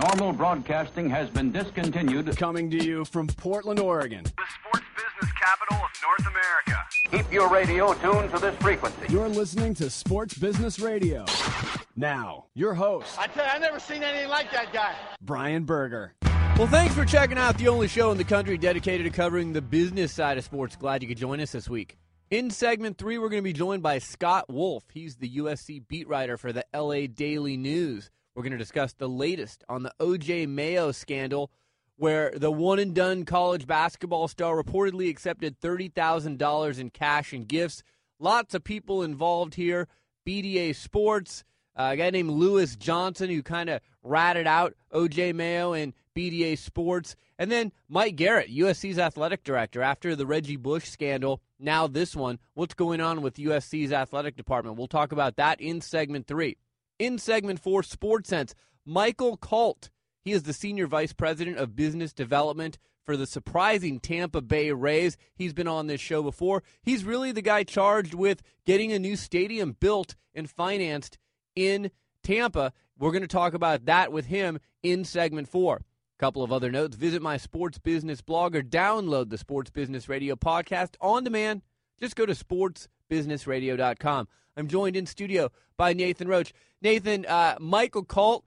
Normal broadcasting has been discontinued. Coming to you from Portland, Oregon. The sports business capital of North America. Keep your radio tuned to this frequency. You're listening to Sports Business Radio. Now, your host, I tell you, I've never seen anything like that guy. Brian Berger. Well, thanks for checking out the only show in the country dedicated to covering the business side of sports. Glad you could join us this week. In segment three, we're going to be joined by Scott Wolf. He's the USC beat writer for the LA Daily News. We're going to discuss the latest on the OJ Mayo scandal, where the one and done college basketball star reportedly accepted $30,000 in cash and gifts. Lots of people involved here. BDA Sports, uh, a guy named Lewis Johnson who kind of ratted out OJ Mayo and BDA Sports. And then Mike Garrett, USC's athletic director, after the Reggie Bush scandal. Now, this one. What's going on with USC's athletic department? We'll talk about that in segment three. In segment four, Sports Sense, Michael Kalt. He is the senior vice president of business development for the surprising Tampa Bay Rays. He's been on this show before. He's really the guy charged with getting a new stadium built and financed in Tampa. We're going to talk about that with him in segment four. A Couple of other notes. Visit my sports business blog or download the Sports Business Radio podcast on demand. Just go to sportsbusinessradio.com. I'm joined in studio by Nathan Roach. Nathan, uh, Michael Kalt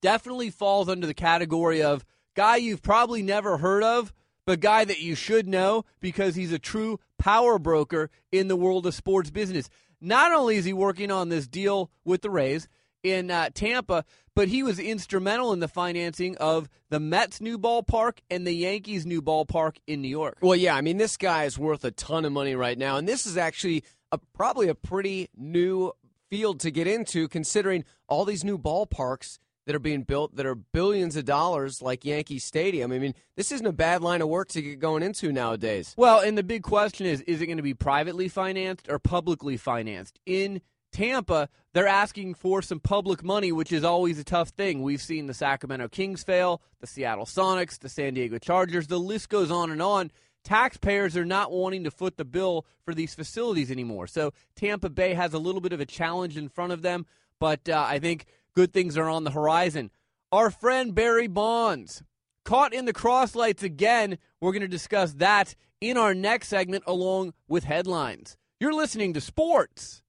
definitely falls under the category of guy you've probably never heard of, but guy that you should know because he's a true power broker in the world of sports business. Not only is he working on this deal with the Rays in uh, Tampa, but he was instrumental in the financing of the Mets' new ballpark and the Yankees' new ballpark in New York. Well, yeah, I mean, this guy is worth a ton of money right now, and this is actually a, probably a pretty new field to get into, considering all these new ballparks that are being built that are billions of dollars, like Yankee Stadium. I mean, this isn't a bad line of work to get going into nowadays. Well, and the big question is is it going to be privately financed or publicly financed? In Tampa, they're asking for some public money, which is always a tough thing. We've seen the Sacramento Kings fail, the Seattle Sonics, the San Diego Chargers. The list goes on and on. Taxpayers are not wanting to foot the bill for these facilities anymore. So Tampa Bay has a little bit of a challenge in front of them, but uh, I think good things are on the horizon. Our friend Barry Bonds, caught in the crosslights again. We're going to discuss that in our next segment along with headlines. You're listening to Sports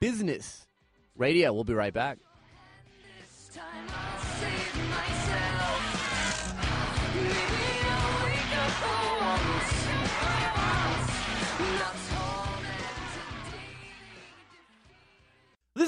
Business Radio. We'll be right back.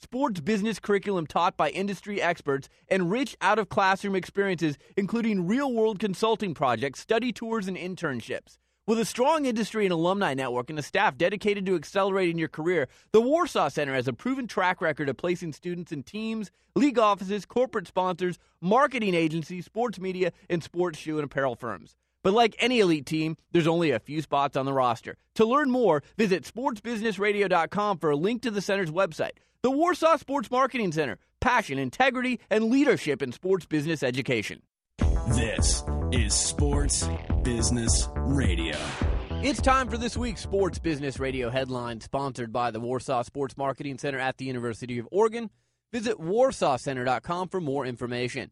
sports business curriculum taught by industry experts, and rich out of classroom experiences, including real world consulting projects, study tours, and internships. With a strong industry and alumni network and a staff dedicated to accelerating your career, the Warsaw Center has a proven track record of placing students in teams, league offices, corporate sponsors, marketing agencies, sports media, and sports shoe and apparel firms. But like any elite team, there's only a few spots on the roster. To learn more, visit sportsbusinessradio.com for a link to the center's website. The Warsaw Sports Marketing Center. Passion, integrity, and leadership in sports business education. This is Sports Business Radio. It's time for this week's Sports Business Radio headline, sponsored by the Warsaw Sports Marketing Center at the University of Oregon. Visit warsawcenter.com for more information.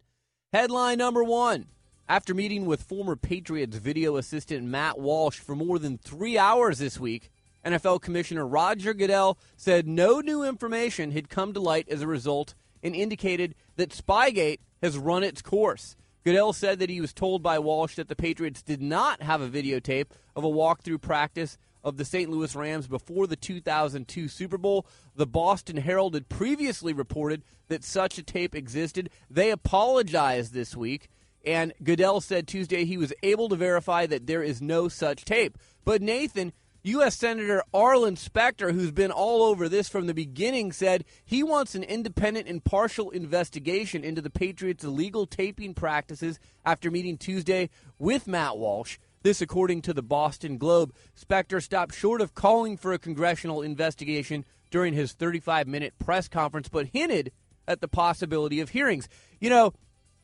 Headline number one After meeting with former Patriots video assistant Matt Walsh for more than three hours this week, NFL Commissioner Roger Goodell said no new information had come to light as a result and indicated that Spygate has run its course. Goodell said that he was told by Walsh that the Patriots did not have a videotape of a walkthrough practice of the St. Louis Rams before the 2002 Super Bowl. The Boston Herald had previously reported that such a tape existed. They apologized this week, and Goodell said Tuesday he was able to verify that there is no such tape. But Nathan, U.S. Senator Arlen Specter, who's been all over this from the beginning, said he wants an independent, impartial investigation into the Patriots' illegal taping practices after meeting Tuesday with Matt Walsh. This, according to the Boston Globe. Specter stopped short of calling for a congressional investigation during his 35 minute press conference, but hinted at the possibility of hearings. You know,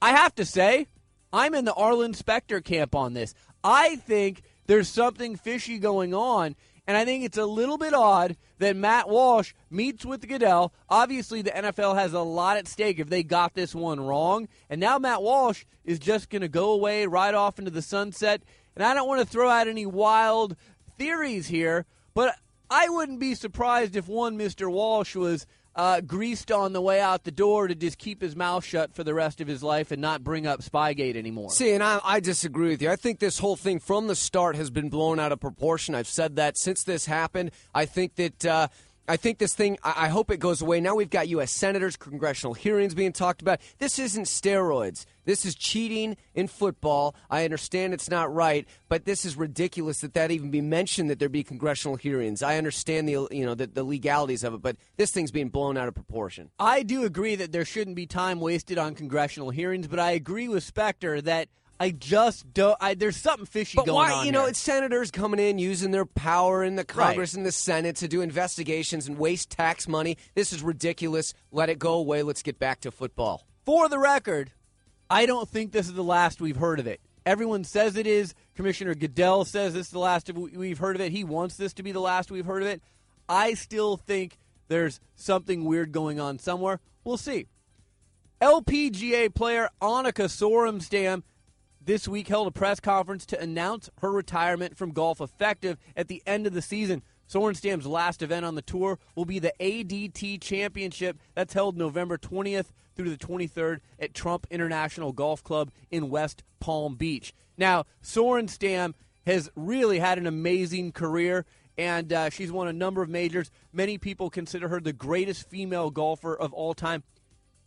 I have to say, I'm in the Arlen Specter camp on this. I think there's something fishy going on. And I think it's a little bit odd that Matt Walsh meets with Goodell. Obviously, the NFL has a lot at stake if they got this one wrong. And now Matt Walsh is just going to go away right off into the sunset. And I don't want to throw out any wild theories here, but I wouldn't be surprised if one Mr. Walsh was uh, greased on the way out the door to just keep his mouth shut for the rest of his life and not bring up Spygate anymore. See, and I, I disagree with you. I think this whole thing from the start has been blown out of proportion. I've said that since this happened. I think that. Uh, I think this thing, I hope it goes away. Now we've got U.S. senators, congressional hearings being talked about. This isn't steroids. This is cheating in football. I understand it's not right, but this is ridiculous that that even be mentioned that there be congressional hearings. I understand the you know the, the legalities of it, but this thing's being blown out of proportion. I do agree that there shouldn't be time wasted on congressional hearings, but I agree with Specter that I just don't. I, there's something fishy but going why, on. You know, it's senators coming in using their power in the Congress Right. and the Senate to do investigations and waste tax money. This is ridiculous. Let it go away. Let's get back to football. For the record, I don't think this is the last we've heard of it. Everyone says it is. Commissioner Goodell says this is the last we've heard of it. He wants this to be the last we've heard of it. I still think there's something weird going on somewhere. We'll see. LPGA player Annika Sorenstam this week held a press conference to announce her retirement from golf effective at the end of the season. Sorenstam's last event on the tour will be the ADT Championship that's held November 20th through the 23rd at Trump International Golf Club in West Palm Beach. Now, Sorenstam has really had an amazing career and uh, she's won a number of majors. Many people consider her the greatest female golfer of all time.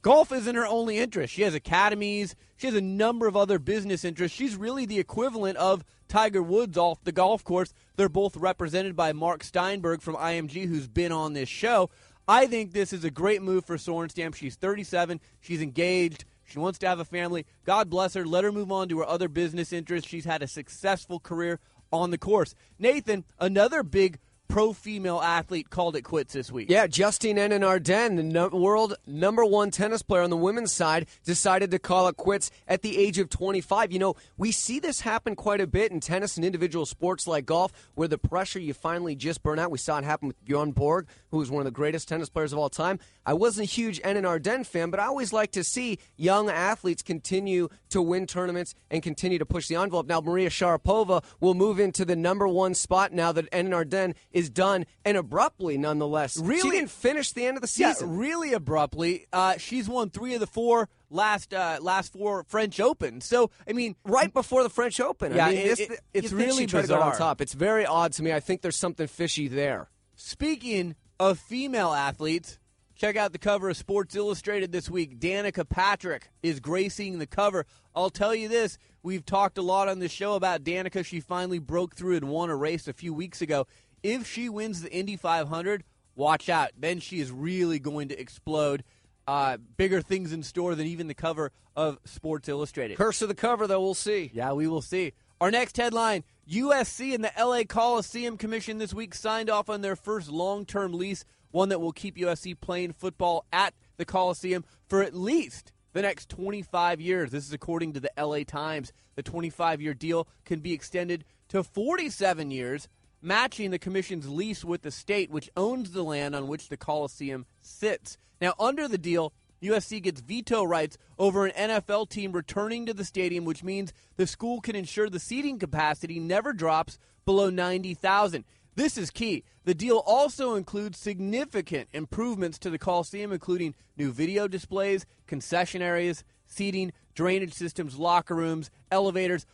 Golf isn't her only interest. She has academies. She has a number of other business interests. She's really the equivalent of Tiger Woods off the golf course. They're both represented by Mark Steinberg from IMG, who's been on this show. I think this is a great move for Sorenstam. She's 37. She's engaged. She wants to have a family. God bless her. Let her move on to her other business interests. She's had a successful career on the course. Nathan, another big pro female athlete, called it quits this week. Yeah, Justine Henin, the no- world number one tennis player on the women's side, decided to call it quits at the age of 25. You know, we see this happen quite a bit in tennis and individual sports like golf, where the pressure you finally just burn out. We saw it happen with Bjorn Borg, who was one of the greatest tennis players of all time. I wasn't a huge Henin fan, but I always like to see young athletes continue to win tournaments and continue to push the envelope. Now, Maria Sharapova will move into the number one spot now that N. Arden is done, and abruptly, nonetheless. Really? She didn't finish the end of the season. Yeah, really abruptly. Uh, she's won three of the four last uh, last four French Open. So I mean, right before the French Open. Yeah, I mean, it- this, it- it's really tried to on top. It's very odd to me. I think there's something fishy there. Speaking of female athletes, check out the cover of Sports Illustrated this week. Danica Patrick is gracing the cover. I'll tell you this we've talked a lot on this show about Danica. She finally broke through and won a race a few weeks ago. If she wins the Indy 500, watch out. Then she is really going to explode. Uh, bigger things in store than even the cover of Sports Illustrated. Curse of the cover, though, we'll see. Yeah, we will see. Our next headline USC and the LA Coliseum Commission this week signed off on their first long term lease, one that will keep USC playing football at the Coliseum for at least the next 25 years. This is according to the LA Times. The 25 year deal can be extended to 47 years, matching the commission's lease with the state, which owns the land on which the Coliseum sits. Now, under the deal, USC gets veto rights over an NFL team returning to the stadium, which means the school can ensure the seating capacity never drops below 90,000. This is key. The deal also includes significant improvements to the Coliseum, including new video displays, concession areas, seating, drainage systems, locker rooms, elevators.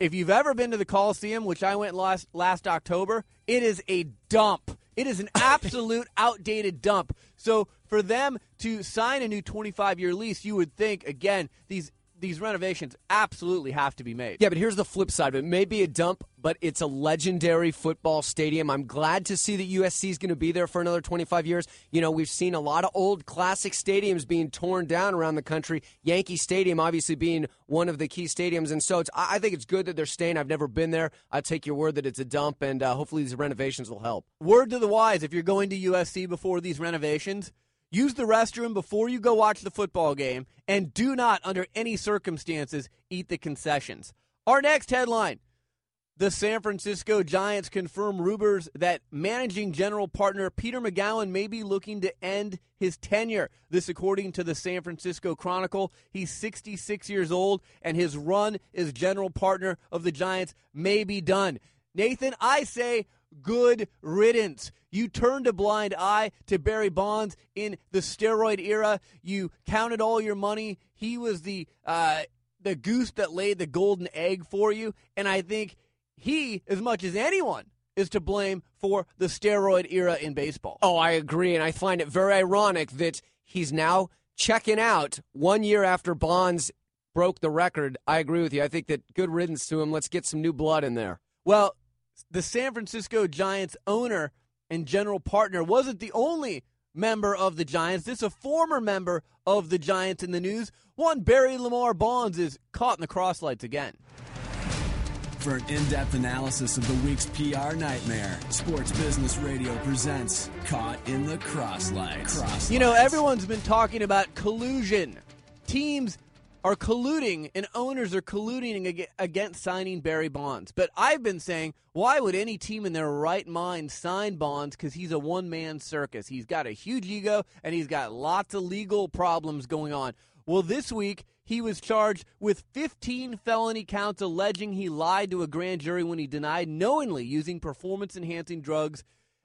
If you've ever been to the Coliseum, which I went last last October, it is a dump. It is an absolute outdated dump. So for them to sign a new 25-year lease, you would think again these these renovations absolutely have to be made. Yeah, but here's the flip side of it. Maybe a dump, but it's a legendary football stadium. I'm glad to see that USC is going to be there for another 25 years. You know, we've seen a lot of old classic stadiums being torn down around the country. Yankee Stadium, obviously, being one of the key stadiums. And so I think it's good that they're staying. I've never been there. I take your word that it's a dump, and uh, hopefully these renovations will help. Word to the wise if you're going to USC before these renovations, use the restroom before you go watch the football game, and do not, under any circumstances, eat the concessions. Our next headline the San Francisco Giants confirm rumors that managing general partner Peter Magowan may be looking to end his tenure. This, according to the San Francisco Chronicle. He's 66 years old, and his run as general partner of the Giants may be done. Nathan, I say good riddance. You turned a blind eye to Barry Bonds in the steroid era. You counted all your money. He was the uh, the goose that laid the golden egg for you, and I think he, as much as anyone, is to blame for the steroid era in baseball. Oh, I agree. And I find it very ironic that he's now checking out one year after Bonds broke the record. I agree with you. I think that good riddance to him. Let's get some new blood in there. Well, the San Francisco Giants owner and general partner wasn't the only member of the Giants. This is a former member of the Giants in the news. One Barry Lamar Bonds is caught in the crosslights again. For an in depth analysis of the week's PR nightmare, Sports Business Radio presents Caught in the Crosslights. Crosslights. You know, everyone's been talking about collusion. Teams are colluding and owners are colluding against signing Barry Bonds. But I've been saying, why would any team in their right mind sign Bonds? Because he's a one man circus. He's got a huge ego and he's got lots of legal problems going on. Well, this week, he was charged with 15 felony counts alleging he lied to a grand jury when he denied knowingly using performance enhancing drugs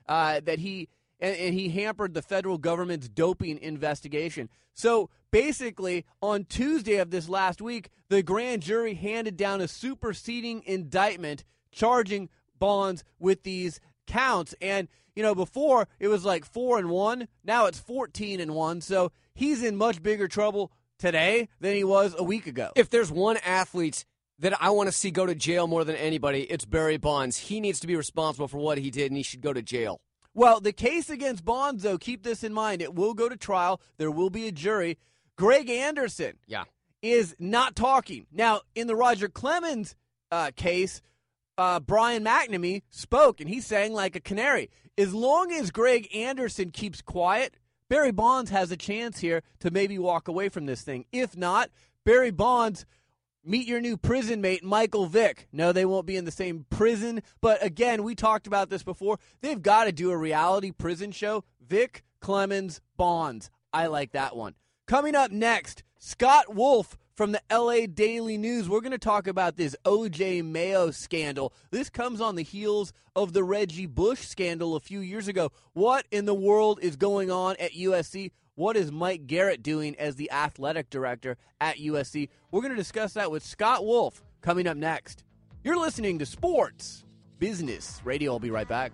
uh, that he and, and, he hampered the federal government's doping investigation. So basically, on Tuesday of this last week, the grand jury handed down a superseding indictment charging Bonds with these counts. And you know, before it was like four and one, now it's 14 and one. So he's in much bigger trouble today than he was a week ago. If there's one athlete that I want to see go to jail more than anybody, it's Barry Bonds. He needs to be responsible for what he did, and he should go to jail. Well, the case against Bonds, though, keep this in mind. It will go to trial. There will be a jury. Greg Anderson yeah. is not talking. Now, in the Roger Clemens uh, case, uh, Brian McNamee spoke, and he sang like a canary. As long as Greg Anderson keeps quiet, Barry Bonds has a chance here to maybe walk away from this thing. If not, Barry Bonds, meet your new prison mate, Michael Vick. No, they won't be in the same prison, but again, we talked about this before. They've got to do a reality prison show. Vick, Clemens, Bonds. I like that one. Coming up next, Scott Wolf from the LA Daily News. We're going to talk about this OJ Mayo scandal. This comes on the heels of the Reggie Bush scandal a few years ago. What in the world is going on at USC? What is Mike Garrett doing as the athletic director at USC? We're going to discuss that with Scott Wolf coming up next. You're listening to Sports Business Radio. I'll be right back.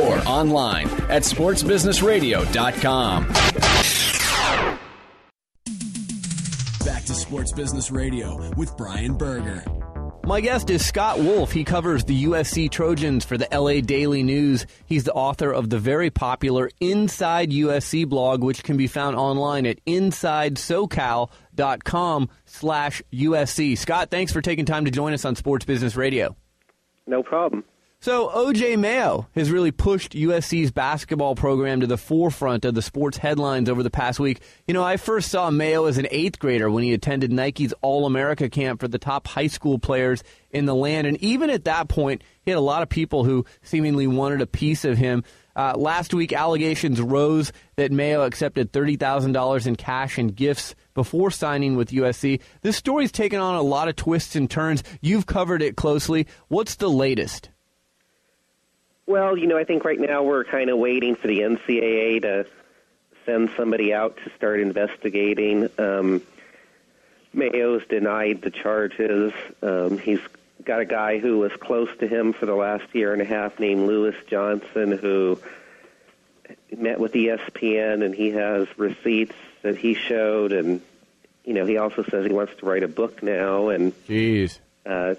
or online at sportsbusinessradio.com. Back to Sports Business Radio with Brian Berger. My guest is Scott Wolf. He covers the USC Trojans for the LA Daily News. He's the author of the very popular Inside USC blog, which can be found online at InsideSoCal.com sportsbusiness.com slash USC. Scott, thanks for taking time to join us on Sports Business Radio. No problem. So, OJ Mayo has really pushed USC's basketball program to the forefront of the sports headlines over the past week. You know, I first saw Mayo as an eighth grader when he attended Nike's All America camp for the top high school players in the land. And even at that point, he had a lot of people who seemingly wanted a piece of him. Uh, last week, allegations rose that Mayo accepted $30,000 in cash and gifts before signing with USC. This story's taken on a lot of twists and turns. You've covered it closely. What's the latest? Well, you know, I think right now we're kind of waiting for the NCAA to send somebody out to start investigating. Um, Mayo's denied the charges. Um, he's got a guy who was close to him for the last year and a half named Lewis Johnson who met with ESPN and he has receipts that he showed and you know he also says he wants to write a book now and jeez uh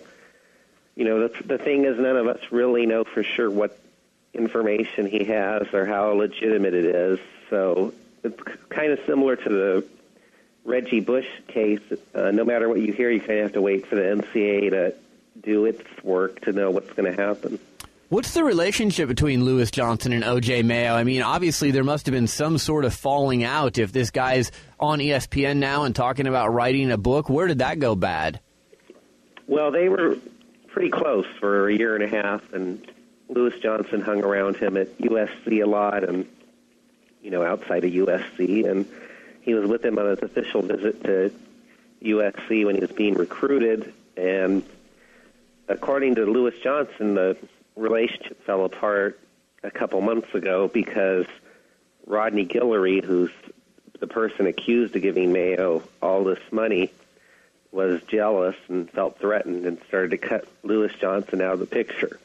you know the the thing is none of us really know for sure what information he has or how legitimate it is so it's kind of similar to the Reggie Bush case uh, no matter what you hear you kind of have to wait for the NCA to do its work to know what's going to happen. What's the relationship between Lewis Johnson and OJ Mayo? I mean, obviously there must have been some sort of falling out if this guy's on ESPN now and talking about writing a book. Where did that go bad? Well, they were pretty close for a year and a half, and Lewis Johnson hung around him at USC a lot, and you know outside of USC, and he was with him on his official visit to USC when he was being recruited, and according to Lewis Johnson, the relationship fell apart a couple months ago because Rodney Guillory, who's the person accused of giving Mayo all this money, was jealous and felt threatened and started to cut Lewis Johnson out of the picture.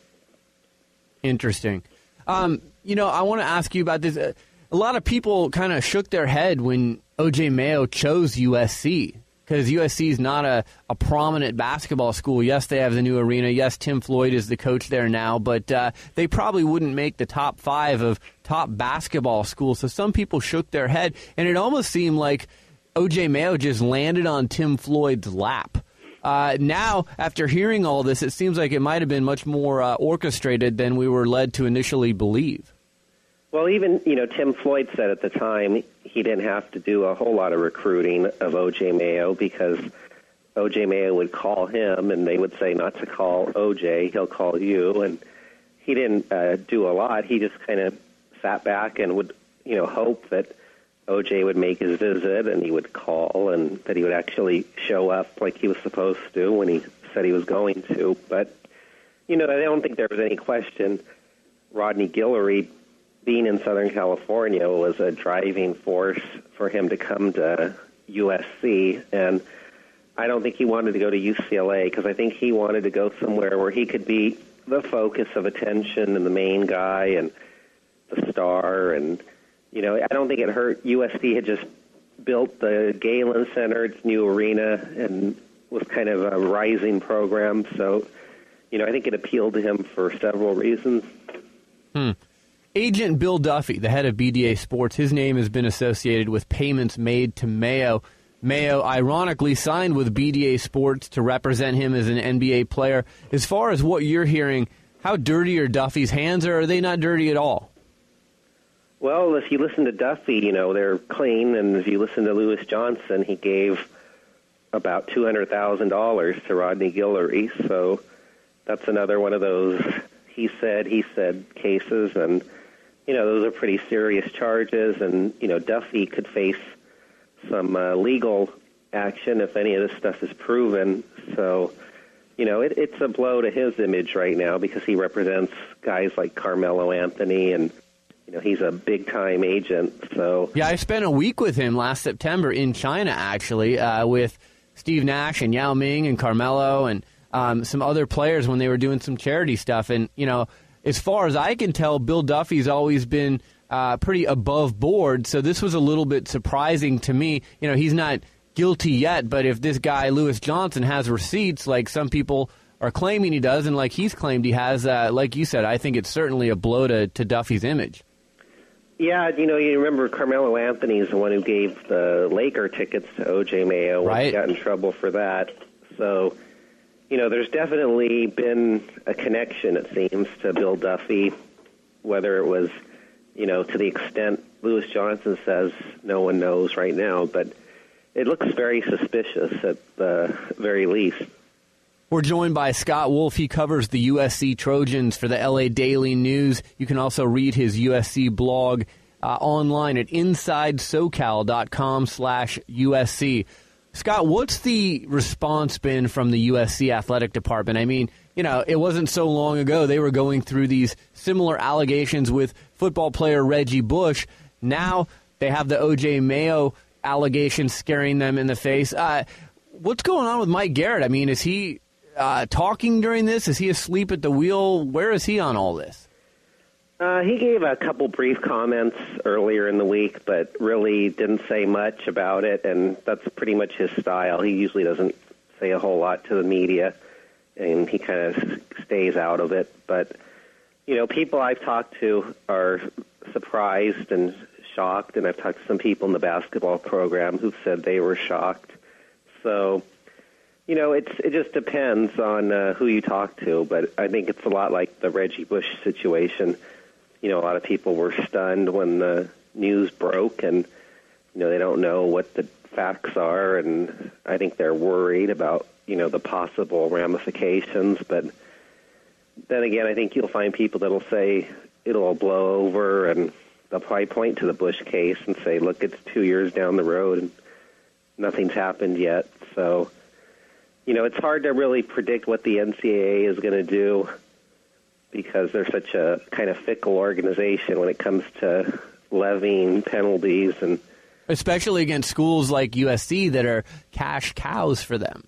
Interesting. Um, you know, I want to ask you about this. A lot of people kind of shook their head when OJ Mayo chose USC because USC is not a, a prominent basketball school. Yes, they have the new arena. Yes, Tim Floyd is the coach there now, but uh, they probably wouldn't make the top five of top basketball schools. So some people shook their head, and it almost seemed like OJ Mayo just landed on Tim Floyd's lap. Uh, now, after hearing all this, it seems like it might have been much more uh, orchestrated than we were led to initially believe. Well, even you know, Tim Floyd said at the time he didn't have to do a whole lot of recruiting of OJ Mayo because OJ Mayo would call him and they would say not to call OJ, he'll call you, and he didn't uh, do a lot. He just kind of sat back and would you know hope that OJ would make his visit and he would call and that he would actually show up like he was supposed to when he said he was going to. But you know, I don't think there was any question. Rodney Guillory being in Southern California was a driving force for him to come to USC. And I don't think he wanted to go to UCLA because I think he wanted to go somewhere where he could be the focus of attention and the main guy and the star. And, you know, I don't think it hurt. USC had just built the Galen Center, its new arena, and was kind of a rising program. So, you know, I think it appealed to him for several reasons. Hmm. Agent Bill Duffy, the head of BDA Sports, his name has been associated with payments made to Mayo. Mayo ironically signed with BDA Sports to represent him as an NBA player. As far as what you're hearing, how dirty are Duffy's hands, or are they not dirty at all? Well, if you listen to Duffy, you know, they're clean, and if you listen to Lewis Johnson, he gave about $200,000 to Rodney Guillory, so that's another one of those he said, he said cases, and you know, those are pretty serious charges, and you know, Duffy could face some uh, legal action if any of this stuff is proven. So, you know, it, it's a blow to his image right now because he represents guys like Carmelo Anthony, and you know, he's a big time agent. So, yeah, I spent a week with him last September in China, actually, uh, with Steve Nash and Yao Ming and Carmelo and um, some other players when they were doing some charity stuff, and you know as far as I can tell, Bill Duffy's always been uh, pretty above board. So this was a little bit surprising to me. You know, he's not guilty yet, but if this guy Lewis Johnson has receipts, like some people are claiming he does, and like he's claimed he has, uh, like you said, I think it's certainly a blow to, to Duffy's image. Yeah, you know, you remember Carmelo Anthony is the one who gave the Laker tickets to OJ Mayo. when Right. He got in trouble for that. So, you know, there's definitely been a connection, it seems, to Bill Duffy, whether it was, you know, to the extent Lewis Johnson says no one knows right now, but it looks very suspicious at the very least. We're joined by Scott Wolf. He covers the USC Trojans for the LA Daily News. You can also read his USC blog uh, online at insidesocal.com slash USC. Scott, what's the response been from the USC athletic department? I mean, you know, it wasn't so long ago they were going through these similar allegations with football player Reggie Bush. Now they have the OJ Mayo allegations scaring them in the face. Uh, what's going on with Mike Garrett? I mean, is he uh, talking during this? Is he asleep at the wheel? Where is he on all this? Uh, he gave a couple brief comments earlier in the week, but really didn't say much about it, and that's pretty much his style. He usually doesn't say a whole lot to the media, and he kind of stays out of it. But, you know, people I've talked to are surprised and shocked, and I've talked to some people in the basketball program who've said they were shocked. So, you know, it's it just depends on uh, who you talk to, but I think it's a lot like the Reggie Bush situation. You know, a lot of people were stunned when the news broke, and you know they don't know what the facts are, and I think they're worried about you know the possible ramifications. But then again, I think you'll find people that'll say it'll blow over, and they'll probably point to the Bush case and say, "Look, it's two years down the road, and nothing's happened yet." So you know, it's hard to really predict what the NCAA is going to do because they're such a kind of fickle organization when it comes to levying penalties and Especially against schools like USC that are cash cows for them.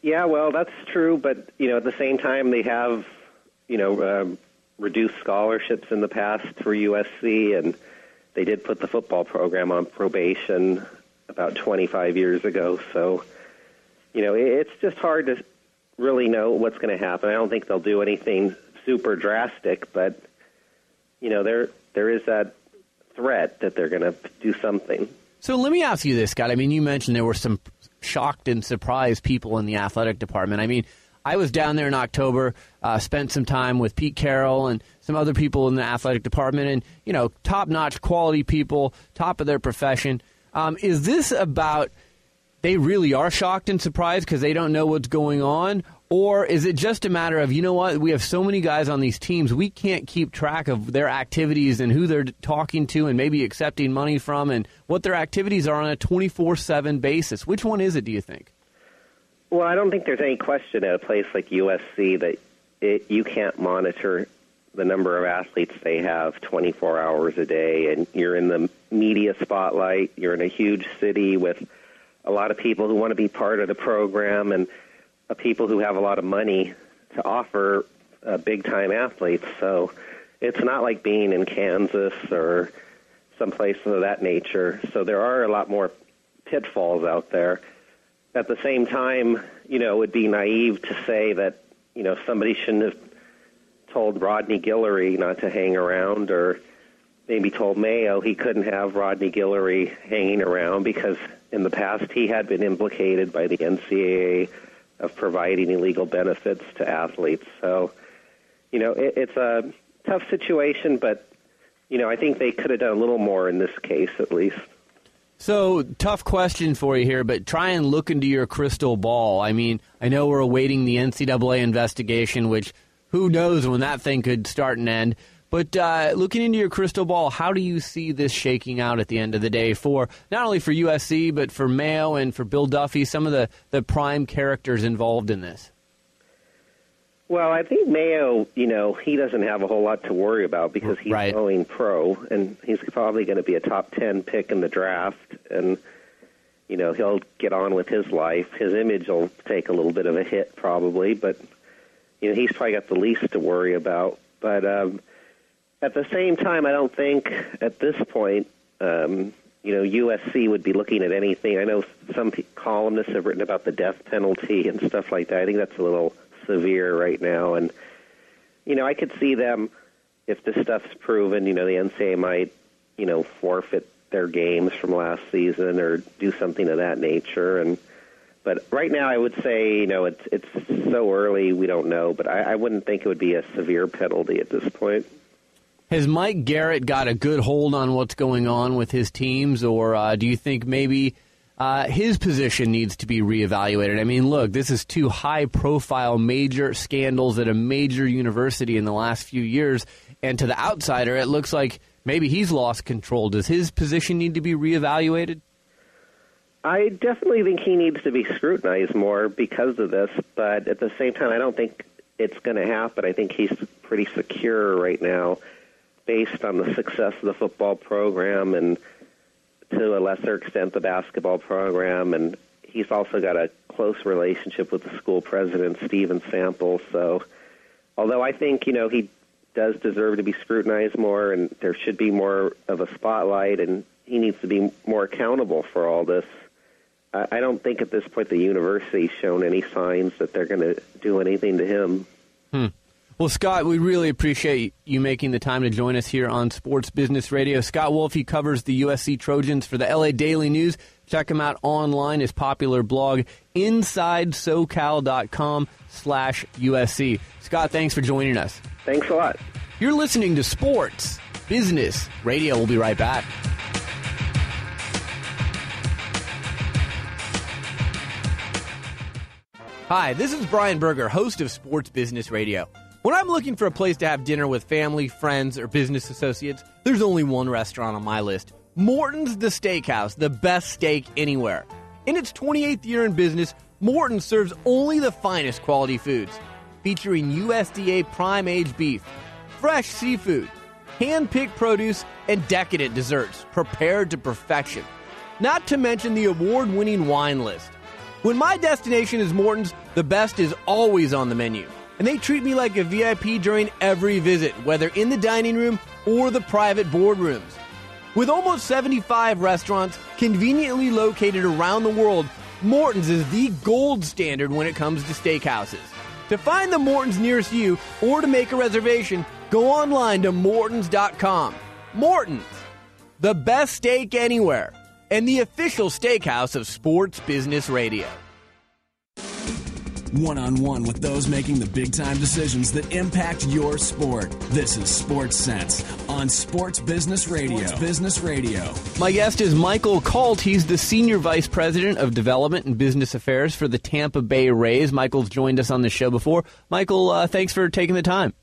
yeah, well, that's true, but you know, at the same time, they have you know um, reduced scholarships in the past for USC, and they did put the football program on probation about 25 years ago. So, you know, it's just hard to really know what's going to happen. I don't think they'll do anything super drastic, but you know, there there is that threat that they're going to do something. So let me ask you this, Scott. I mean, you mentioned there were some shocked and surprised people in the athletic department. I mean, I was down there in October, uh, spent some time with Pete Carroll and some other people in the athletic department, and you know, top-notch quality people, top of their profession. Um, is this about they really are shocked and surprised because they don't know what's going on? Or is it just a matter of, you know what, we have so many guys on these teams, we can't keep track of their activities and who they're talking to and maybe accepting money from and what their activities are on a 24 7 basis? Which one is it, do you think? Well, I don't think there's any question at a place like USC that it, you can't monitor the number of athletes they have 24 hours a day, and you're in the media spotlight. You're in a huge city with a lot of people who want to be part of the program and uh, people who have a lot of money to offer uh, big time athletes. So it's not like being in Kansas or someplace of that nature. So there are a lot more pitfalls out there. At the same time, you know, it would be naive to say that, you know, somebody shouldn't have told Rodney Guillory not to hang around or maybe told Mayo he couldn't have Rodney Guillory hanging around because in the past he had been implicated by the NCAA of providing illegal benefits to athletes. So, you know, it, it's a tough situation, but, you know, I think they could have done a little more in this case at least. So, tough question for you here, but try and look into your crystal ball. I mean, I know we're awaiting the NCAA investigation, which who knows when that thing could start and end. But uh, looking into your crystal ball, how do you see this shaking out at the end of the day for not only for USC, but for Mayo and for Bill Duffy, some of the, the prime characters involved in this? Well, I think Mayo, you know, he doesn't have a whole lot to worry about because he's Right. going pro, and he's probably going to be a top ten pick in the draft, and you know he'll get on with his life. His image will take a little bit of a hit probably, but you know he's probably got the least to worry about. But um, at the same time, I don't think at this point, um, you know, USC would be looking at anything. I know some pe- columnists have written about the death penalty and stuff like that. I think that's a little severe right now, and you know, I could see them if this stuff's proven, you know, the NCAA might, you know, forfeit their games from last season or do something of that nature. And but right now, I would say, you know, it's it's so early, we don't know. But I, I wouldn't think it would be a severe penalty at this point. Has Mike Garrett got a good hold on what's going on with his teams, or uh, do you think maybe uh, his position needs to be reevaluated? I mean, look, this is two high profile major scandals at a major university in the last few years, and to the outsider, it looks like maybe he's lost control. Does his position need to be reevaluated? I definitely think he needs to be scrutinized more because of this, but at the same time, I don't think it's going to happen. I think he's pretty secure right now based on the success of the football program and to a lesser extent the basketball program and he's also got a close relationship with the school president Steven Sample so although I think you know he does deserve to be scrutinized more and there should be more of a spotlight and he needs to be more accountable for all this I don't think at this point the university's shown any signs that they're going to do anything to him. Hmm. Well, Scott, we really appreciate you making the time to join us here on Sports Business Radio. Scott Wolf, he covers the USC Trojans for the LA Daily News. Check him out online, his popular blog, InsideSoCal.com slash USC. Scott, thanks for joining us. Thanks a lot. You're listening to Sports Business Radio. We'll be right back. Hi, this is Brian Berger, host of Sports Business Radio. When I'm looking for a place to have dinner with family, friends, or business associates, there's only one restaurant on my list Morton's the Steakhouse, the best steak anywhere. In its 28th year in business, Morton serves only the finest quality foods, featuring USDA prime aged beef, fresh seafood, hand picked produce, and decadent desserts prepared to perfection. Not to mention the award winning wine list. When my destination is Morton's, the best is always on the menu and they treat me like a VIP during every visit, whether in the dining room or the private boardrooms. With almost 75 restaurants conveniently located around the world, Morton's is the gold standard when it comes to steakhouses. To find the Morton's nearest you or to make a reservation, go online to Mortons.com. Morton's, the best steak anywhere, and the official steakhouse of Sports Business Radio one on one with those making the big time decisions that impact your sport. This is Sports Sense on Sports Business Radio. Sports Business Radio. My guest is Michael Kalt. He's the Senior Vice President of Development and Business Affairs for the Tampa Bay Rays. Michael's joined us on the show before. Michael, uh, thanks for taking the time.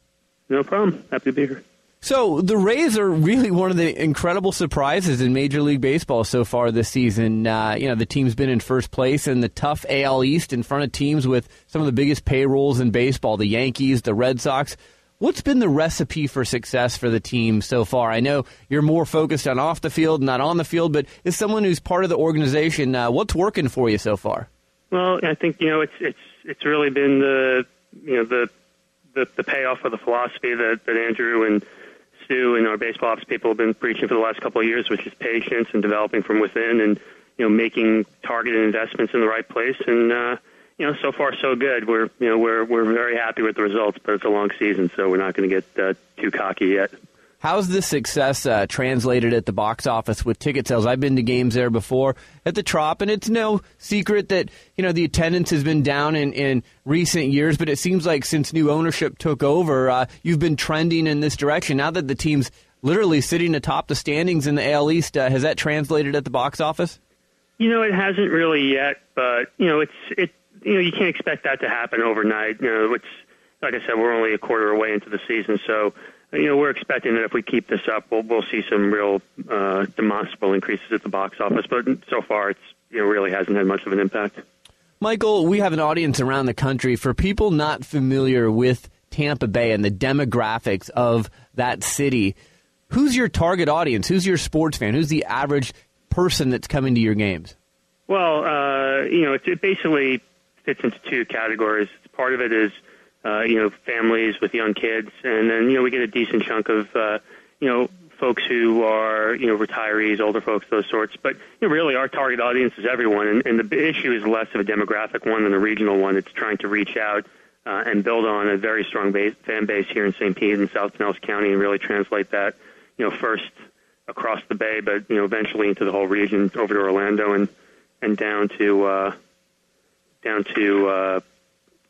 No problem. Happy to be here. So the Rays are really one of the incredible surprises in Major League Baseball so far this season. Uh, you know, the team's been in first place in the tough AL East in front of teams with some of the biggest payrolls in baseball: the Yankees, the Red Sox. What's been the recipe for success for the team so far? I know you're more focused on off the field, not on the field, but as someone who's part of the organization, uh, what's working for you so far? Well, I think you know it's it's it's really been the you know the the, the payoff of the philosophy that, that Andrew and Stu and our baseball ops people have been preaching for the last couple of years, which is patience and developing from within, and you know making targeted investments in the right place. And uh, you know, so far so good. We're you know we're we're very happy with the results, but it's a long season, so we're not going to get uh, too cocky yet. How's this success uh, translated at the box office with ticket sales? I've been to games there before at the Trop, and it's no secret that you know the attendance has been down in, in recent years. But it seems like since new ownership took over, uh, you've been trending in this direction. Now that the team's literally sitting atop the standings in the AL East, uh, has that translated at the box office? You know, it hasn't really yet, but you know, it's it. You know, you can't expect that to happen overnight. You know, it's like I said, we're only a quarter away into the season, so you know, we're expecting that if we keep this up, we'll, we'll see some real uh, demonstrable increases at the box office. But so far, it's you know really hasn't had much of an impact. Michael, we have an audience around the country. For people not familiar with Tampa Bay and the demographics of that city, who's your target audience? Who's your sports fan? Who's the average person that's coming to your games? Well, uh, you know, it, it basically fits into two categories. Part of it is uh, you know, families with young kids, and then you know we get a decent chunk of uh, you know folks who are you know retirees, older folks, those sorts. But you know, really, our target audience is everyone, and, and the issue is less of a demographic one than a regional one. It's trying to reach out uh, and build on a very strong base, fan base here in St. Pete and South Pinellas County, and really translate that, you know, first across the bay, but you know, eventually into the whole region, over to Orlando and and down to uh, down to uh,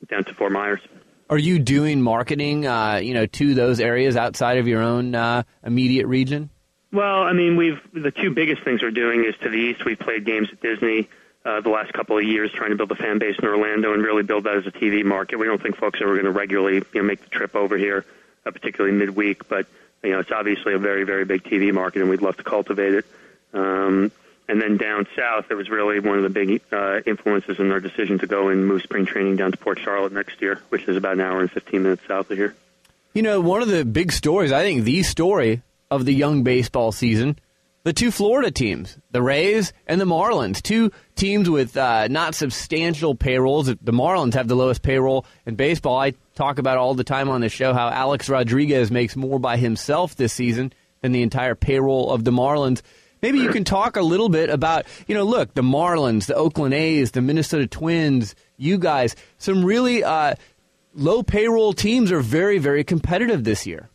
down to Fort Myers. Are you doing marketing, uh, you know, to those areas outside of your own uh, immediate region? Well, I mean, we've the two biggest things we're doing is to the east. We've played games at Disney uh, the last couple of years, trying to build a fan base in Orlando and really build that as a TV market. We don't think folks are going to regularly you know, make the trip over here, uh, particularly midweek. But you know, it's obviously a very, very big TV market, and we'd love to cultivate it. Um, and then down south, it was really one of the big uh, influences in our decision to go and move spring training down to Port Charlotte next year, which is about an hour and 15 minutes south of here. You know, one of the big stories, I think the story of the young baseball season, the two Florida teams, the Rays and the Marlins, two teams with uh, not substantial payrolls. The Marlins have the lowest payroll in baseball. I talk about all the time on the show how Alex Rodriguez makes more by himself this season than the entire payroll of the Marlins. Maybe you can talk a little bit about, you know, look, the Marlins, the Oakland A's, the Minnesota Twins, you guys, some really uh, low payroll teams are very, very competitive this year.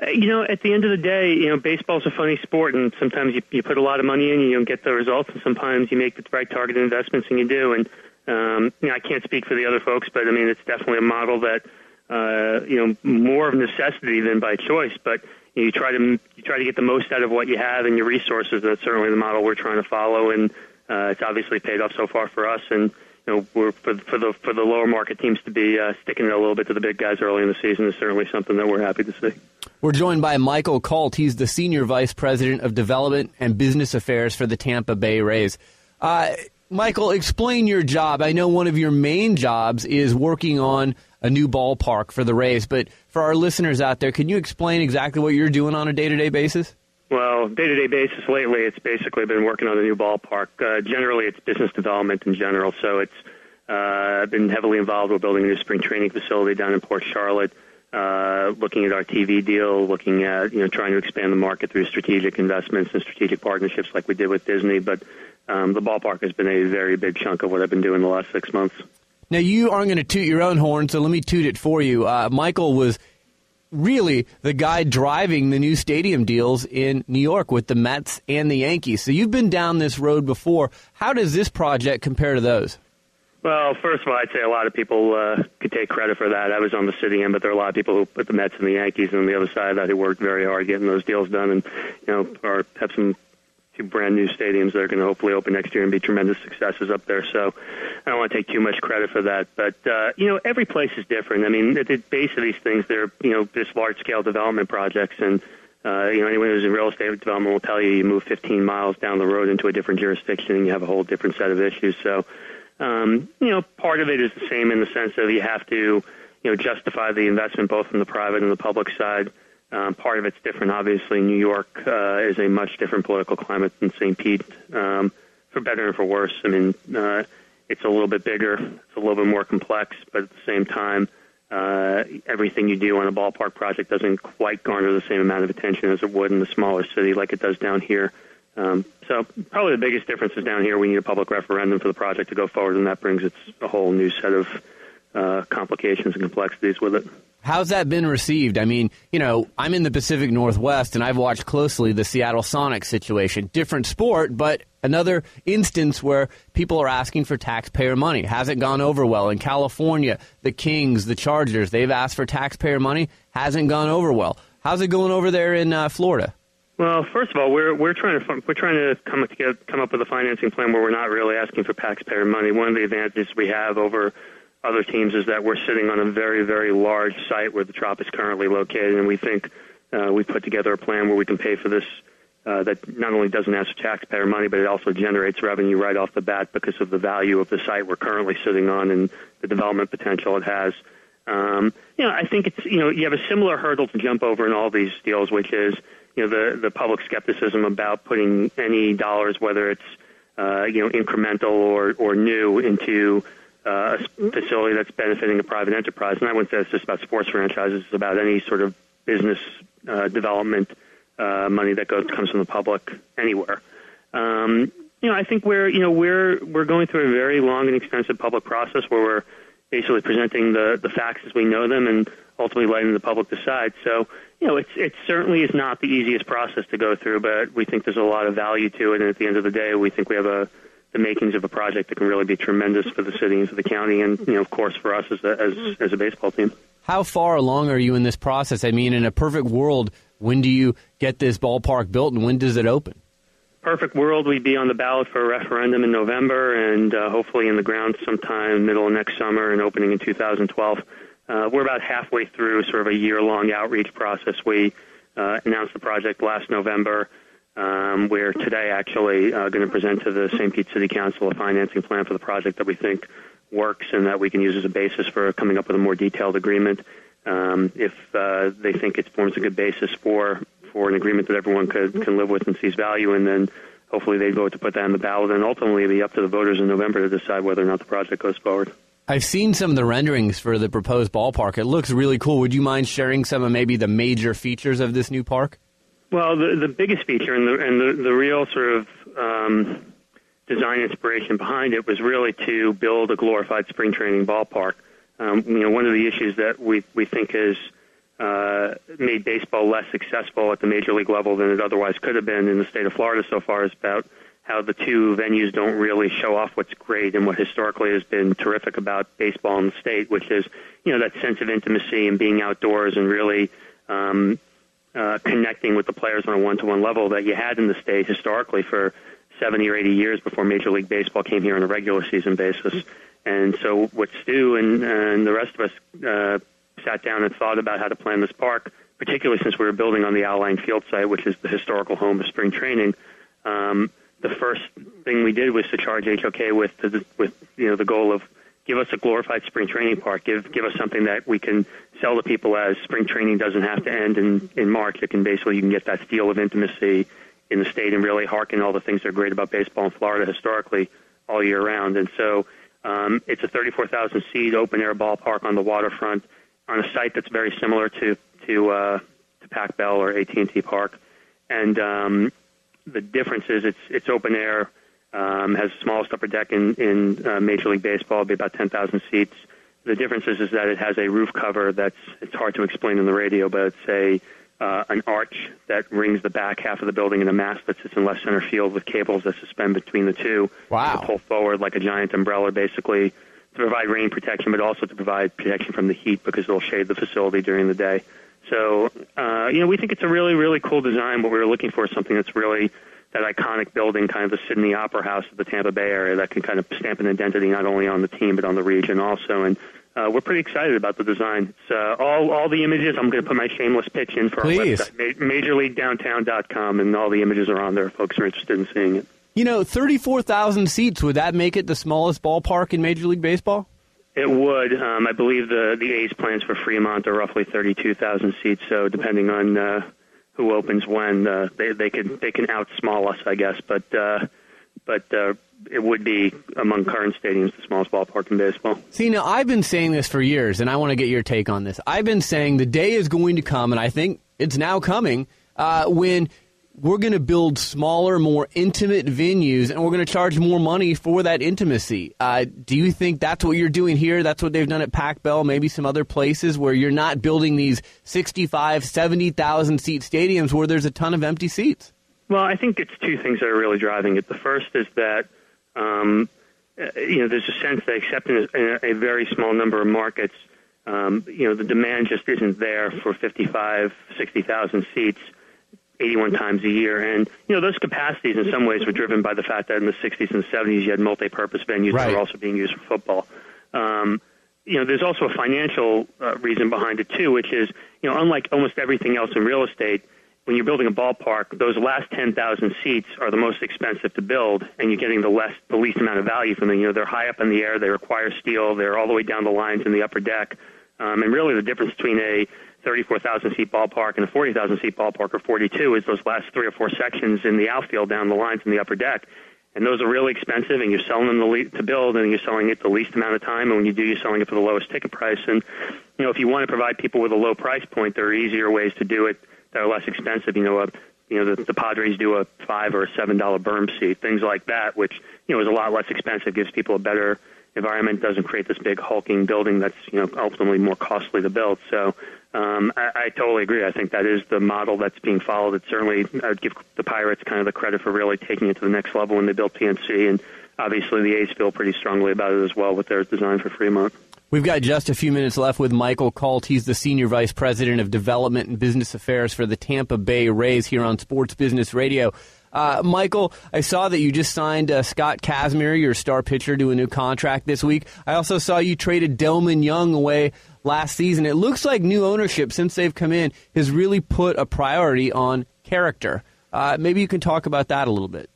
Uh, you know, at the end of the day, you know, baseball's a funny sport, and sometimes you, you put a lot of money in, and you don't get the results, and sometimes you make the right targeted investments, and you do. And um, you know, I can't speak for the other folks, but I mean, it's definitely a model that uh, you know more of necessity than by choice. But you try to you try to get the most out of what you have and your resources. That's certainly the model we're trying to follow, and uh, it's obviously paid off so far for us. And you know, we're for, for the for the lower market teams to be uh, sticking it a little bit to the big guys early in the season is certainly something that we're happy to see. We're joined by Michael Kalt. He's the senior vice president of development and business affairs for the Tampa Bay Rays. Uh, Michael, explain your job. I know one of your main jobs is working on a new ballpark for the Rays, but for our listeners out there, can you explain exactly what you're doing on a day to day basis? Well, day to day basis lately, it's basically been working on a new ballpark. Uh, generally, it's business development in general. So it's uh, been heavily involved with building a new spring training facility down in Port Charlotte. Uh, looking at our TV deal, looking at you know trying to expand the market through strategic investments and strategic partnerships like we did with Disney. But um, the ballpark has been a very big chunk of what I've been doing the last six months. Now you aren't going to toot your own horn, so let me toot it for you. Uh, Michael was really the guy driving the new stadium deals in New York with the Mets and the Yankees. So you've been down this road before. How does this project compare to those? Well, first of all, I'd say a lot of people uh, could take credit for that. I was on the city end, but there are a lot of people who put the Mets and the Yankees, on the other side that, who worked very hard getting those deals done, and you know, are have some two brand new stadiums that are going to hopefully open next year and be tremendous successes up there. So I don't want to take too much credit for that, but uh, you know, every place is different. I mean, at the base of these things, they're you know just large scale development projects, and uh, you know, anyone who's in real estate development will tell you you move 15 miles down the road into a different jurisdiction, and you have a whole different set of issues. So um, you know, part of it is the same in the sense of you have to, you know, justify the investment both from the private and the public side. Um, part of it's different. Obviously, New York uh, is a much different political climate than St. Pete, um, for better and for worse. I mean, uh, it's a little bit bigger, it's a little bit more complex, but at the same time, uh, everything you do on a ballpark project doesn't quite garner the same amount of attention as it would in a smaller city like it does down here. Um, so probably the biggest difference is down here. We need a public referendum for the project to go forward, and that brings its a whole new set of uh, complications and complexities with it. How's that been received? I mean, you know, I'm in the Pacific Northwest, and I've watched closely the Seattle Sonics situation. Different sport, but another instance where people are asking for taxpayer money. Hasn't gone over well. In California, the Kings, the Chargers, they've asked for taxpayer money. Hasn't gone over well. How's it going over there in uh, Florida? Well, first of all, we're we're trying to we're trying to come together, come up with a financing plan where we're not really asking for taxpayer money. One of the advantages we have over other teams is that we're sitting on a very very large site where the Trop is currently located, and we think uh, we put together a plan where we can pay for this. Uh, that not only doesn't ask taxpayer money, but it also generates revenue right off the bat because of the value of the site we're currently sitting on and the development potential it has. Um, you know, I think it's you know you have a similar hurdle to jump over in all these deals, which is you know the the public skepticism about putting any dollars, whether it's uh, you know incremental or or new, into uh, a facility that's benefiting a private enterprise. And I wouldn't say it's just about sports franchises; it's about any sort of business uh, development uh, money that goes comes from the public anywhere. Um, you know, I think we're you know we're we're going through a very long and expensive public process where we're basically presenting the the facts as we know them and ultimately letting the public decide. So you know, it's it certainly is not the easiest process to go through, but we think there's a lot of value to it. And at the end of the day, we think we have a the makings of a project that can really be tremendous for the city and for the county, and you know, of course, for us as a, as as a baseball team. How far along are you in this process? I mean, in a perfect world, when do you get this ballpark built, and when does it open? Perfect world, we'd be on the ballot for a referendum in November, and uh, hopefully in the ground sometime middle of next summer, and opening in 2012. Uh, we're about halfway through sort of a year-long outreach process. We uh, announced the project last November. Um, we're today actually uh, going to present to the St. Pete City Council a financing plan for the project that we think works and that we can use as a basis for coming up with a more detailed agreement. Um, if uh, they think it forms a good basis for for an agreement that everyone could can live with and sees value in, then hopefully they vote to put that on the ballot, and ultimately it'll be up to the voters in November to decide whether or not the project goes forward. I've seen some of the renderings for the proposed ballpark. It looks really cool. Would you mind sharing some of maybe the major features of this new park? Well, the the biggest feature and the and the, the real sort of um, design inspiration behind it was really to build a glorified spring training ballpark. Um, you know, one of the issues that we we think has uh, made baseball less successful at the major league level than it otherwise could have been in the state of Florida so far is about how the two venues don't really show off what's great and what historically has been terrific about baseball in the state, which is you know that sense of intimacy and being outdoors and really um, uh, connecting with the players on a one-to-one level that you had in the state historically for 70 or 80 years before Major League Baseball came here on a regular season basis. And so what Stu and, and the rest of us uh, sat down and thought about how to plan this park, particularly since we were building on the Al Lang Field site, which is the historical home of spring training. Um, the first thing we did was to charge HOK with the, with you know the goal of give us a glorified spring training park, give give us something that we can sell to people as spring training doesn't have to end in in March. It can basically you can get that feel of intimacy in the state and really harken all the things that are great about baseball in Florida historically all year round. And so um, it's a 34,000 seat open air ballpark on the waterfront on a site that's very similar to to uh, to Pac Bell or AT&T Park. And um, the difference is it's it's open air, um, has the smallest upper deck in in uh, Major League Baseball, It'll be about 10,000 seats. The difference is is that it has a roof cover that's it's hard to explain in the radio, but it's a uh, an arch that rings the back half of the building and a mast that sits in left center field with cables that suspend between the two. Wow. To pull forward like a giant umbrella, basically to provide rain protection, but also to provide protection from the heat because it'll shade the facility during the day. So, uh, you know, we think it's a really, really cool design. What we were looking for is something that's really that iconic building, kind of the Sydney Opera House of the Tampa Bay area, that can kind of stamp an identity not only on the team but on the region also. And uh, we're pretty excited about the design. It's uh, all all the images. I'm going to put my shameless pitch in for Please. our website, ma- MajorLeagueDowntown.com, and all the images are on there. if Folks are interested in seeing it. You know, 34,000 seats, would that make it the smallest ballpark in Major League Baseball? It would. Um, I believe the the A's plans for Fremont are roughly 32,000 seats. So depending on uh, who opens when, uh, they they can they can outsmall us, I guess. But uh, but uh, it would be among current stadiums the smallest ballpark in baseball. See, now I've been saying this for years, and I want to get your take on this. I've been saying the day is going to come, and I think it's now coming, uh, when we're going to build smaller, more intimate venues, and we're going to charge more money for that intimacy. Uh, do you think that's what you're doing here? That's what they've done at Pac Bell, maybe some other places where you're not building these 65, 70,000 seat stadiums where there's a ton of empty seats? Well, I think it's two things that are really driving it. The first is that um, uh, you know there's a sense that except in a, in a very small number of markets, um, you know the demand just isn't there for 55, 60,000 seats. 81 times a year. And, you know, those capacities in some ways were driven by the fact that in the 60s and 70s you had multi-purpose venues Right. that were also being used for football. Um, you know, there's also a financial uh, reason behind it too, which is, you know, unlike almost everything else in real estate, when you're building a ballpark, those last 10,000 seats are the most expensive to build, and you're getting the less, the least amount of value from them. You know, they're high up in the air, they require steel, they're all the way down the lines in the upper deck, um, and really the difference between a 34,000 seat ballpark and a 40,000 seat ballpark or 42 is those last three or four sections in the outfield down the lines in the upper deck. And those are really expensive, and you're selling them the le- to build, and you're selling it the least amount of time. And when you do, you're selling it for the lowest ticket price. And you know, if you want to provide people with a low price point, there are easier ways to do it that are less expensive. You know, a, you know, the, the Padres do a five or a seven dollar berm seat, things like that, which you know is a lot less expensive, gives people a better environment doesn't create this big hulking building that's you know ultimately more costly to build. So um, I, I totally agree. I think that is the model that's being followed. It certainly I would give the Pirates kind of the credit for really taking it to the next level when they built PNC, and obviously the A's feel pretty strongly about it as well with their design for Fremont. We've got just a few minutes left with Michael Kalt. He's the Senior Vice President of Development and Business Affairs for the Tampa Bay Rays here on Sports Business Radio. Uh, Michael, I saw that you just signed uh, Scott Kazmir, your star pitcher, to a new contract this week. I also saw you traded Delmon Young away last season. It looks like new ownership, since they've come in, has really put a priority on character. Uh, maybe you can talk about that a little bit.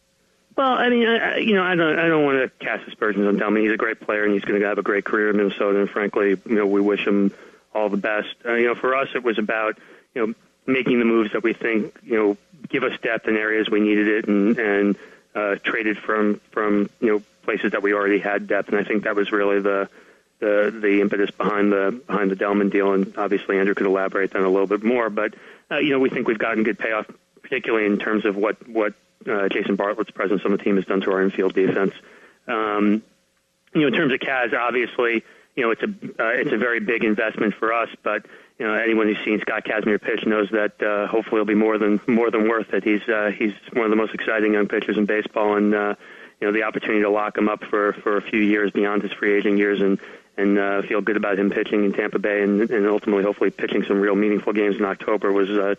Well, I mean, I, you know, I don't, I don't want to cast aspersions on Delmon. He's a great player, and he's going to have a great career in Minnesota. And frankly, you know, we wish him all the best. Uh, you know, for us, it was about you know making the moves that we think you know give us depth in areas we needed it, and and uh, traded from from you know places that we already had depth. And I think that was really the the the impetus behind the behind the Delmon deal. And obviously, Andrew could elaborate on a little bit more. But uh, you know, we think we've gotten good payoff, particularly in terms of what what uh, Jason Bartlett's presence on the team has done to our infield defense. Um, you know, in terms of Kaz, obviously, you know, it's a uh, it's a very big investment for us. But you know, anyone who's seen Scott Kazmir pitch knows that uh, hopefully he'll be more than more than worth it. He's uh, he's one of the most exciting young pitchers in baseball, and uh, you know, the opportunity to lock him up for for a few years beyond his free agent years and and uh, feel good about him pitching in Tampa Bay and, and ultimately hopefully pitching some real meaningful games in October was uh,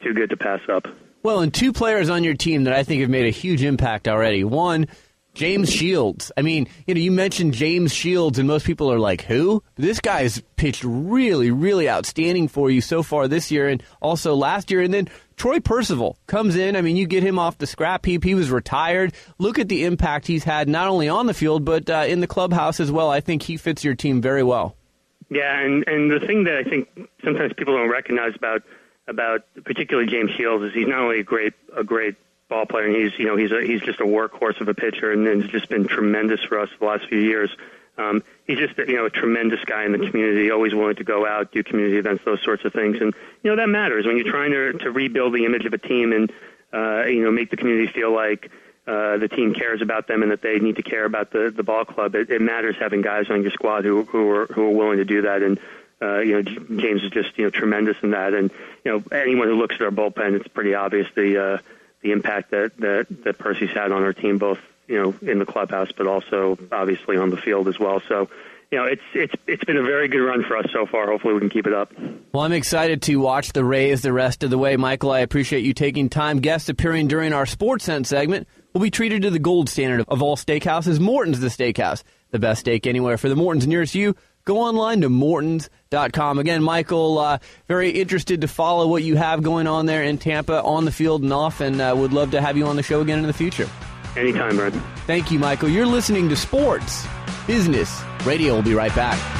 too good to pass up. Well, and two players on your team that I think have made a huge impact already. One, James Shields. I mean, you know, you mentioned James Shields, and most people are like, "Who?" This guy's pitched really, really outstanding for you so far this year, and also last year. And then Troy Percival comes in. I mean, you get him off the scrap heap. He was retired. Look at the impact he's had not only on the field but uh, in the clubhouse as well. I think he fits your team very well. Yeah, and and the thing that I think sometimes people don't recognize about about particularly James Shields is he's not only a great a great ball player, and he's you know he's a, he's just a workhorse of a pitcher, and, has just been tremendous for us the last few years. Um, he's just you know a tremendous guy in the community, always willing to go out, do community events, those sorts of things, and you know that matters when you're trying to to rebuild the image of a team and uh, you know make the community feel like. Uh, the team cares about them and that they need to care about the the ball club. It, it matters having guys on your squad who who are who are willing to do that. And uh, you know, James is just you know tremendous in that, and you know anyone who looks at our bullpen, it's pretty obvious the uh, the impact that that that Percy's had on our team, both you know in the clubhouse, but also obviously on the field as well. So you know, it's it's it's been a very good run for us so far. Hopefully, we can keep it up. Well, I'm excited to watch the Rays the rest of the way, Michael. I appreciate you taking time. Guests appearing during our Sports Sense segment will be treated to the gold standard of all steakhouses. Morton's the steakhouse, the best steak anywhere. For the Morton's nearest you, go online to mortons.com. Again, Michael, uh, very interested to follow what you have going on there in Tampa on the field and off, and uh, would love to have you on the show again in the future. Anytime, Brad. Thank you, Michael. You're listening to Sports Business Radio. We'll be right back.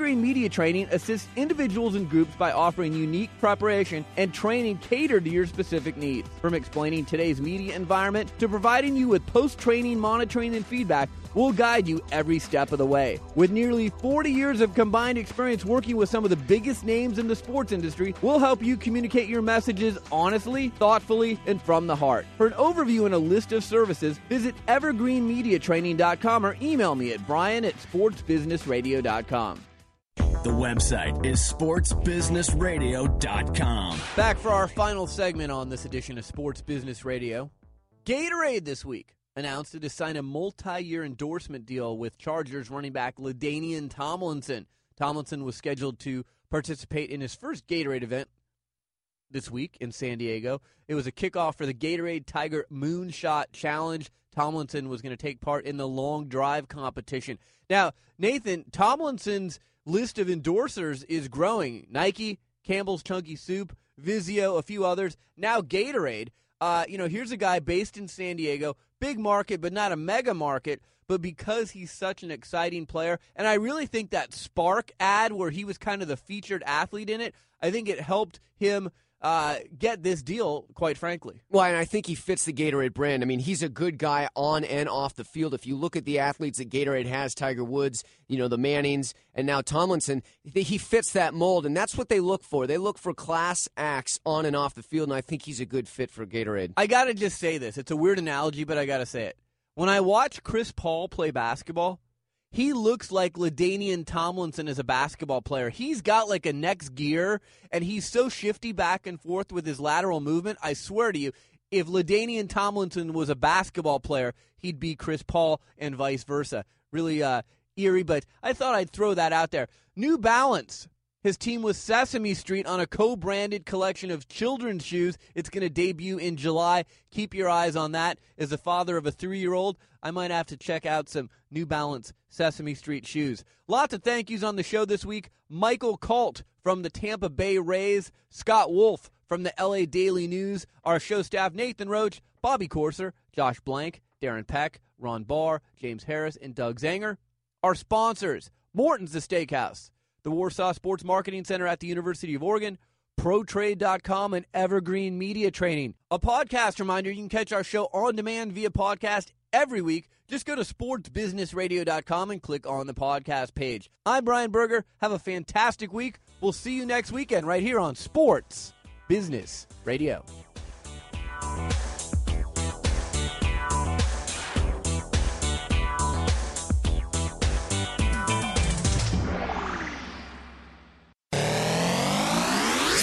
Media Training assists individuals and groups by offering unique preparation and training catered to your specific needs. From explaining today's media environment to providing you with post training monitoring and feedback, we'll guide you every step of the way. With nearly 40 years of combined experience working with some of the biggest names in the sports industry, we'll help you communicate your messages honestly, thoughtfully, and from the heart. For an overview and a list of services, visit evergreenmediatraining.com or email me at brian at sportsbusinessradio.com. The website is sportsbusinessradio.com. Back for our final segment on this edition of Sports Business Radio. Gatorade this week announced it has signed a multi-year endorsement deal with Chargers running back LaDainian Tomlinson. Tomlinson was scheduled to participate in his first Gatorade event this week in San Diego. It was a kickoff for the Gatorade Tiger Moonshot Challenge. Tomlinson was going to take part in the long drive competition. Now, Nathan, Tomlinson's list of endorsers is growing. Nike, Campbell's Chunky Soup, Vizio, a few others. Now Gatorade. uh, you know, here's a guy based in San Diego, big market, but not a mega market. But because he's such an exciting player, and I really think that Spark ad where he was kind of the featured athlete in it, I think it helped him uh, get this deal, quite frankly. Well, and I think he fits the Gatorade brand. I mean, he's a good guy on and off the field. If you look at the athletes that Gatorade has, Tiger Woods, you know, the Mannings, and now Tomlinson, he fits that mold, and that's what they look for. They look for class acts on and off the field, and I think he's a good fit for Gatorade. I got to just say this. It's a weird analogy, but I got to say it. When I watch Chris Paul play basketball, he looks like LaDainian Tomlinson as a basketball player. He's got like a next gear, and he's so shifty back and forth with his lateral movement. I swear to you, if LaDainian Tomlinson was a basketball player, he'd be Chris Paul and vice versa. Really uh, eerie, but I thought I'd throw that out there. New Balance his team was Sesame Street on a co branded collection of children's shoes. It's going to debut in July. Keep your eyes on that. As a father of a three year old, I might have to check out some New Balance Sesame Street shoes. Lots of thank yous on the show this week. Michael Kalt from the Tampa Bay Rays, Scott Wolf from the LA Daily News, our show staff Nathan Roach, Bobby Corser, Josh Blank, Darren Peck, Ron Barr, James Harris, and Doug Zanger. Our sponsors Morton's the Steakhouse the Warsaw Sports Marketing Center at the University of Oregon, ProTrade.com, and Evergreen Media Training. A podcast reminder you can catch our show on demand via podcast every week. Just go to sportsbusinessradio.com and click on the podcast page. I'm Brian Berger. Have a fantastic week. We'll see you next weekend right here on Sports Business Radio.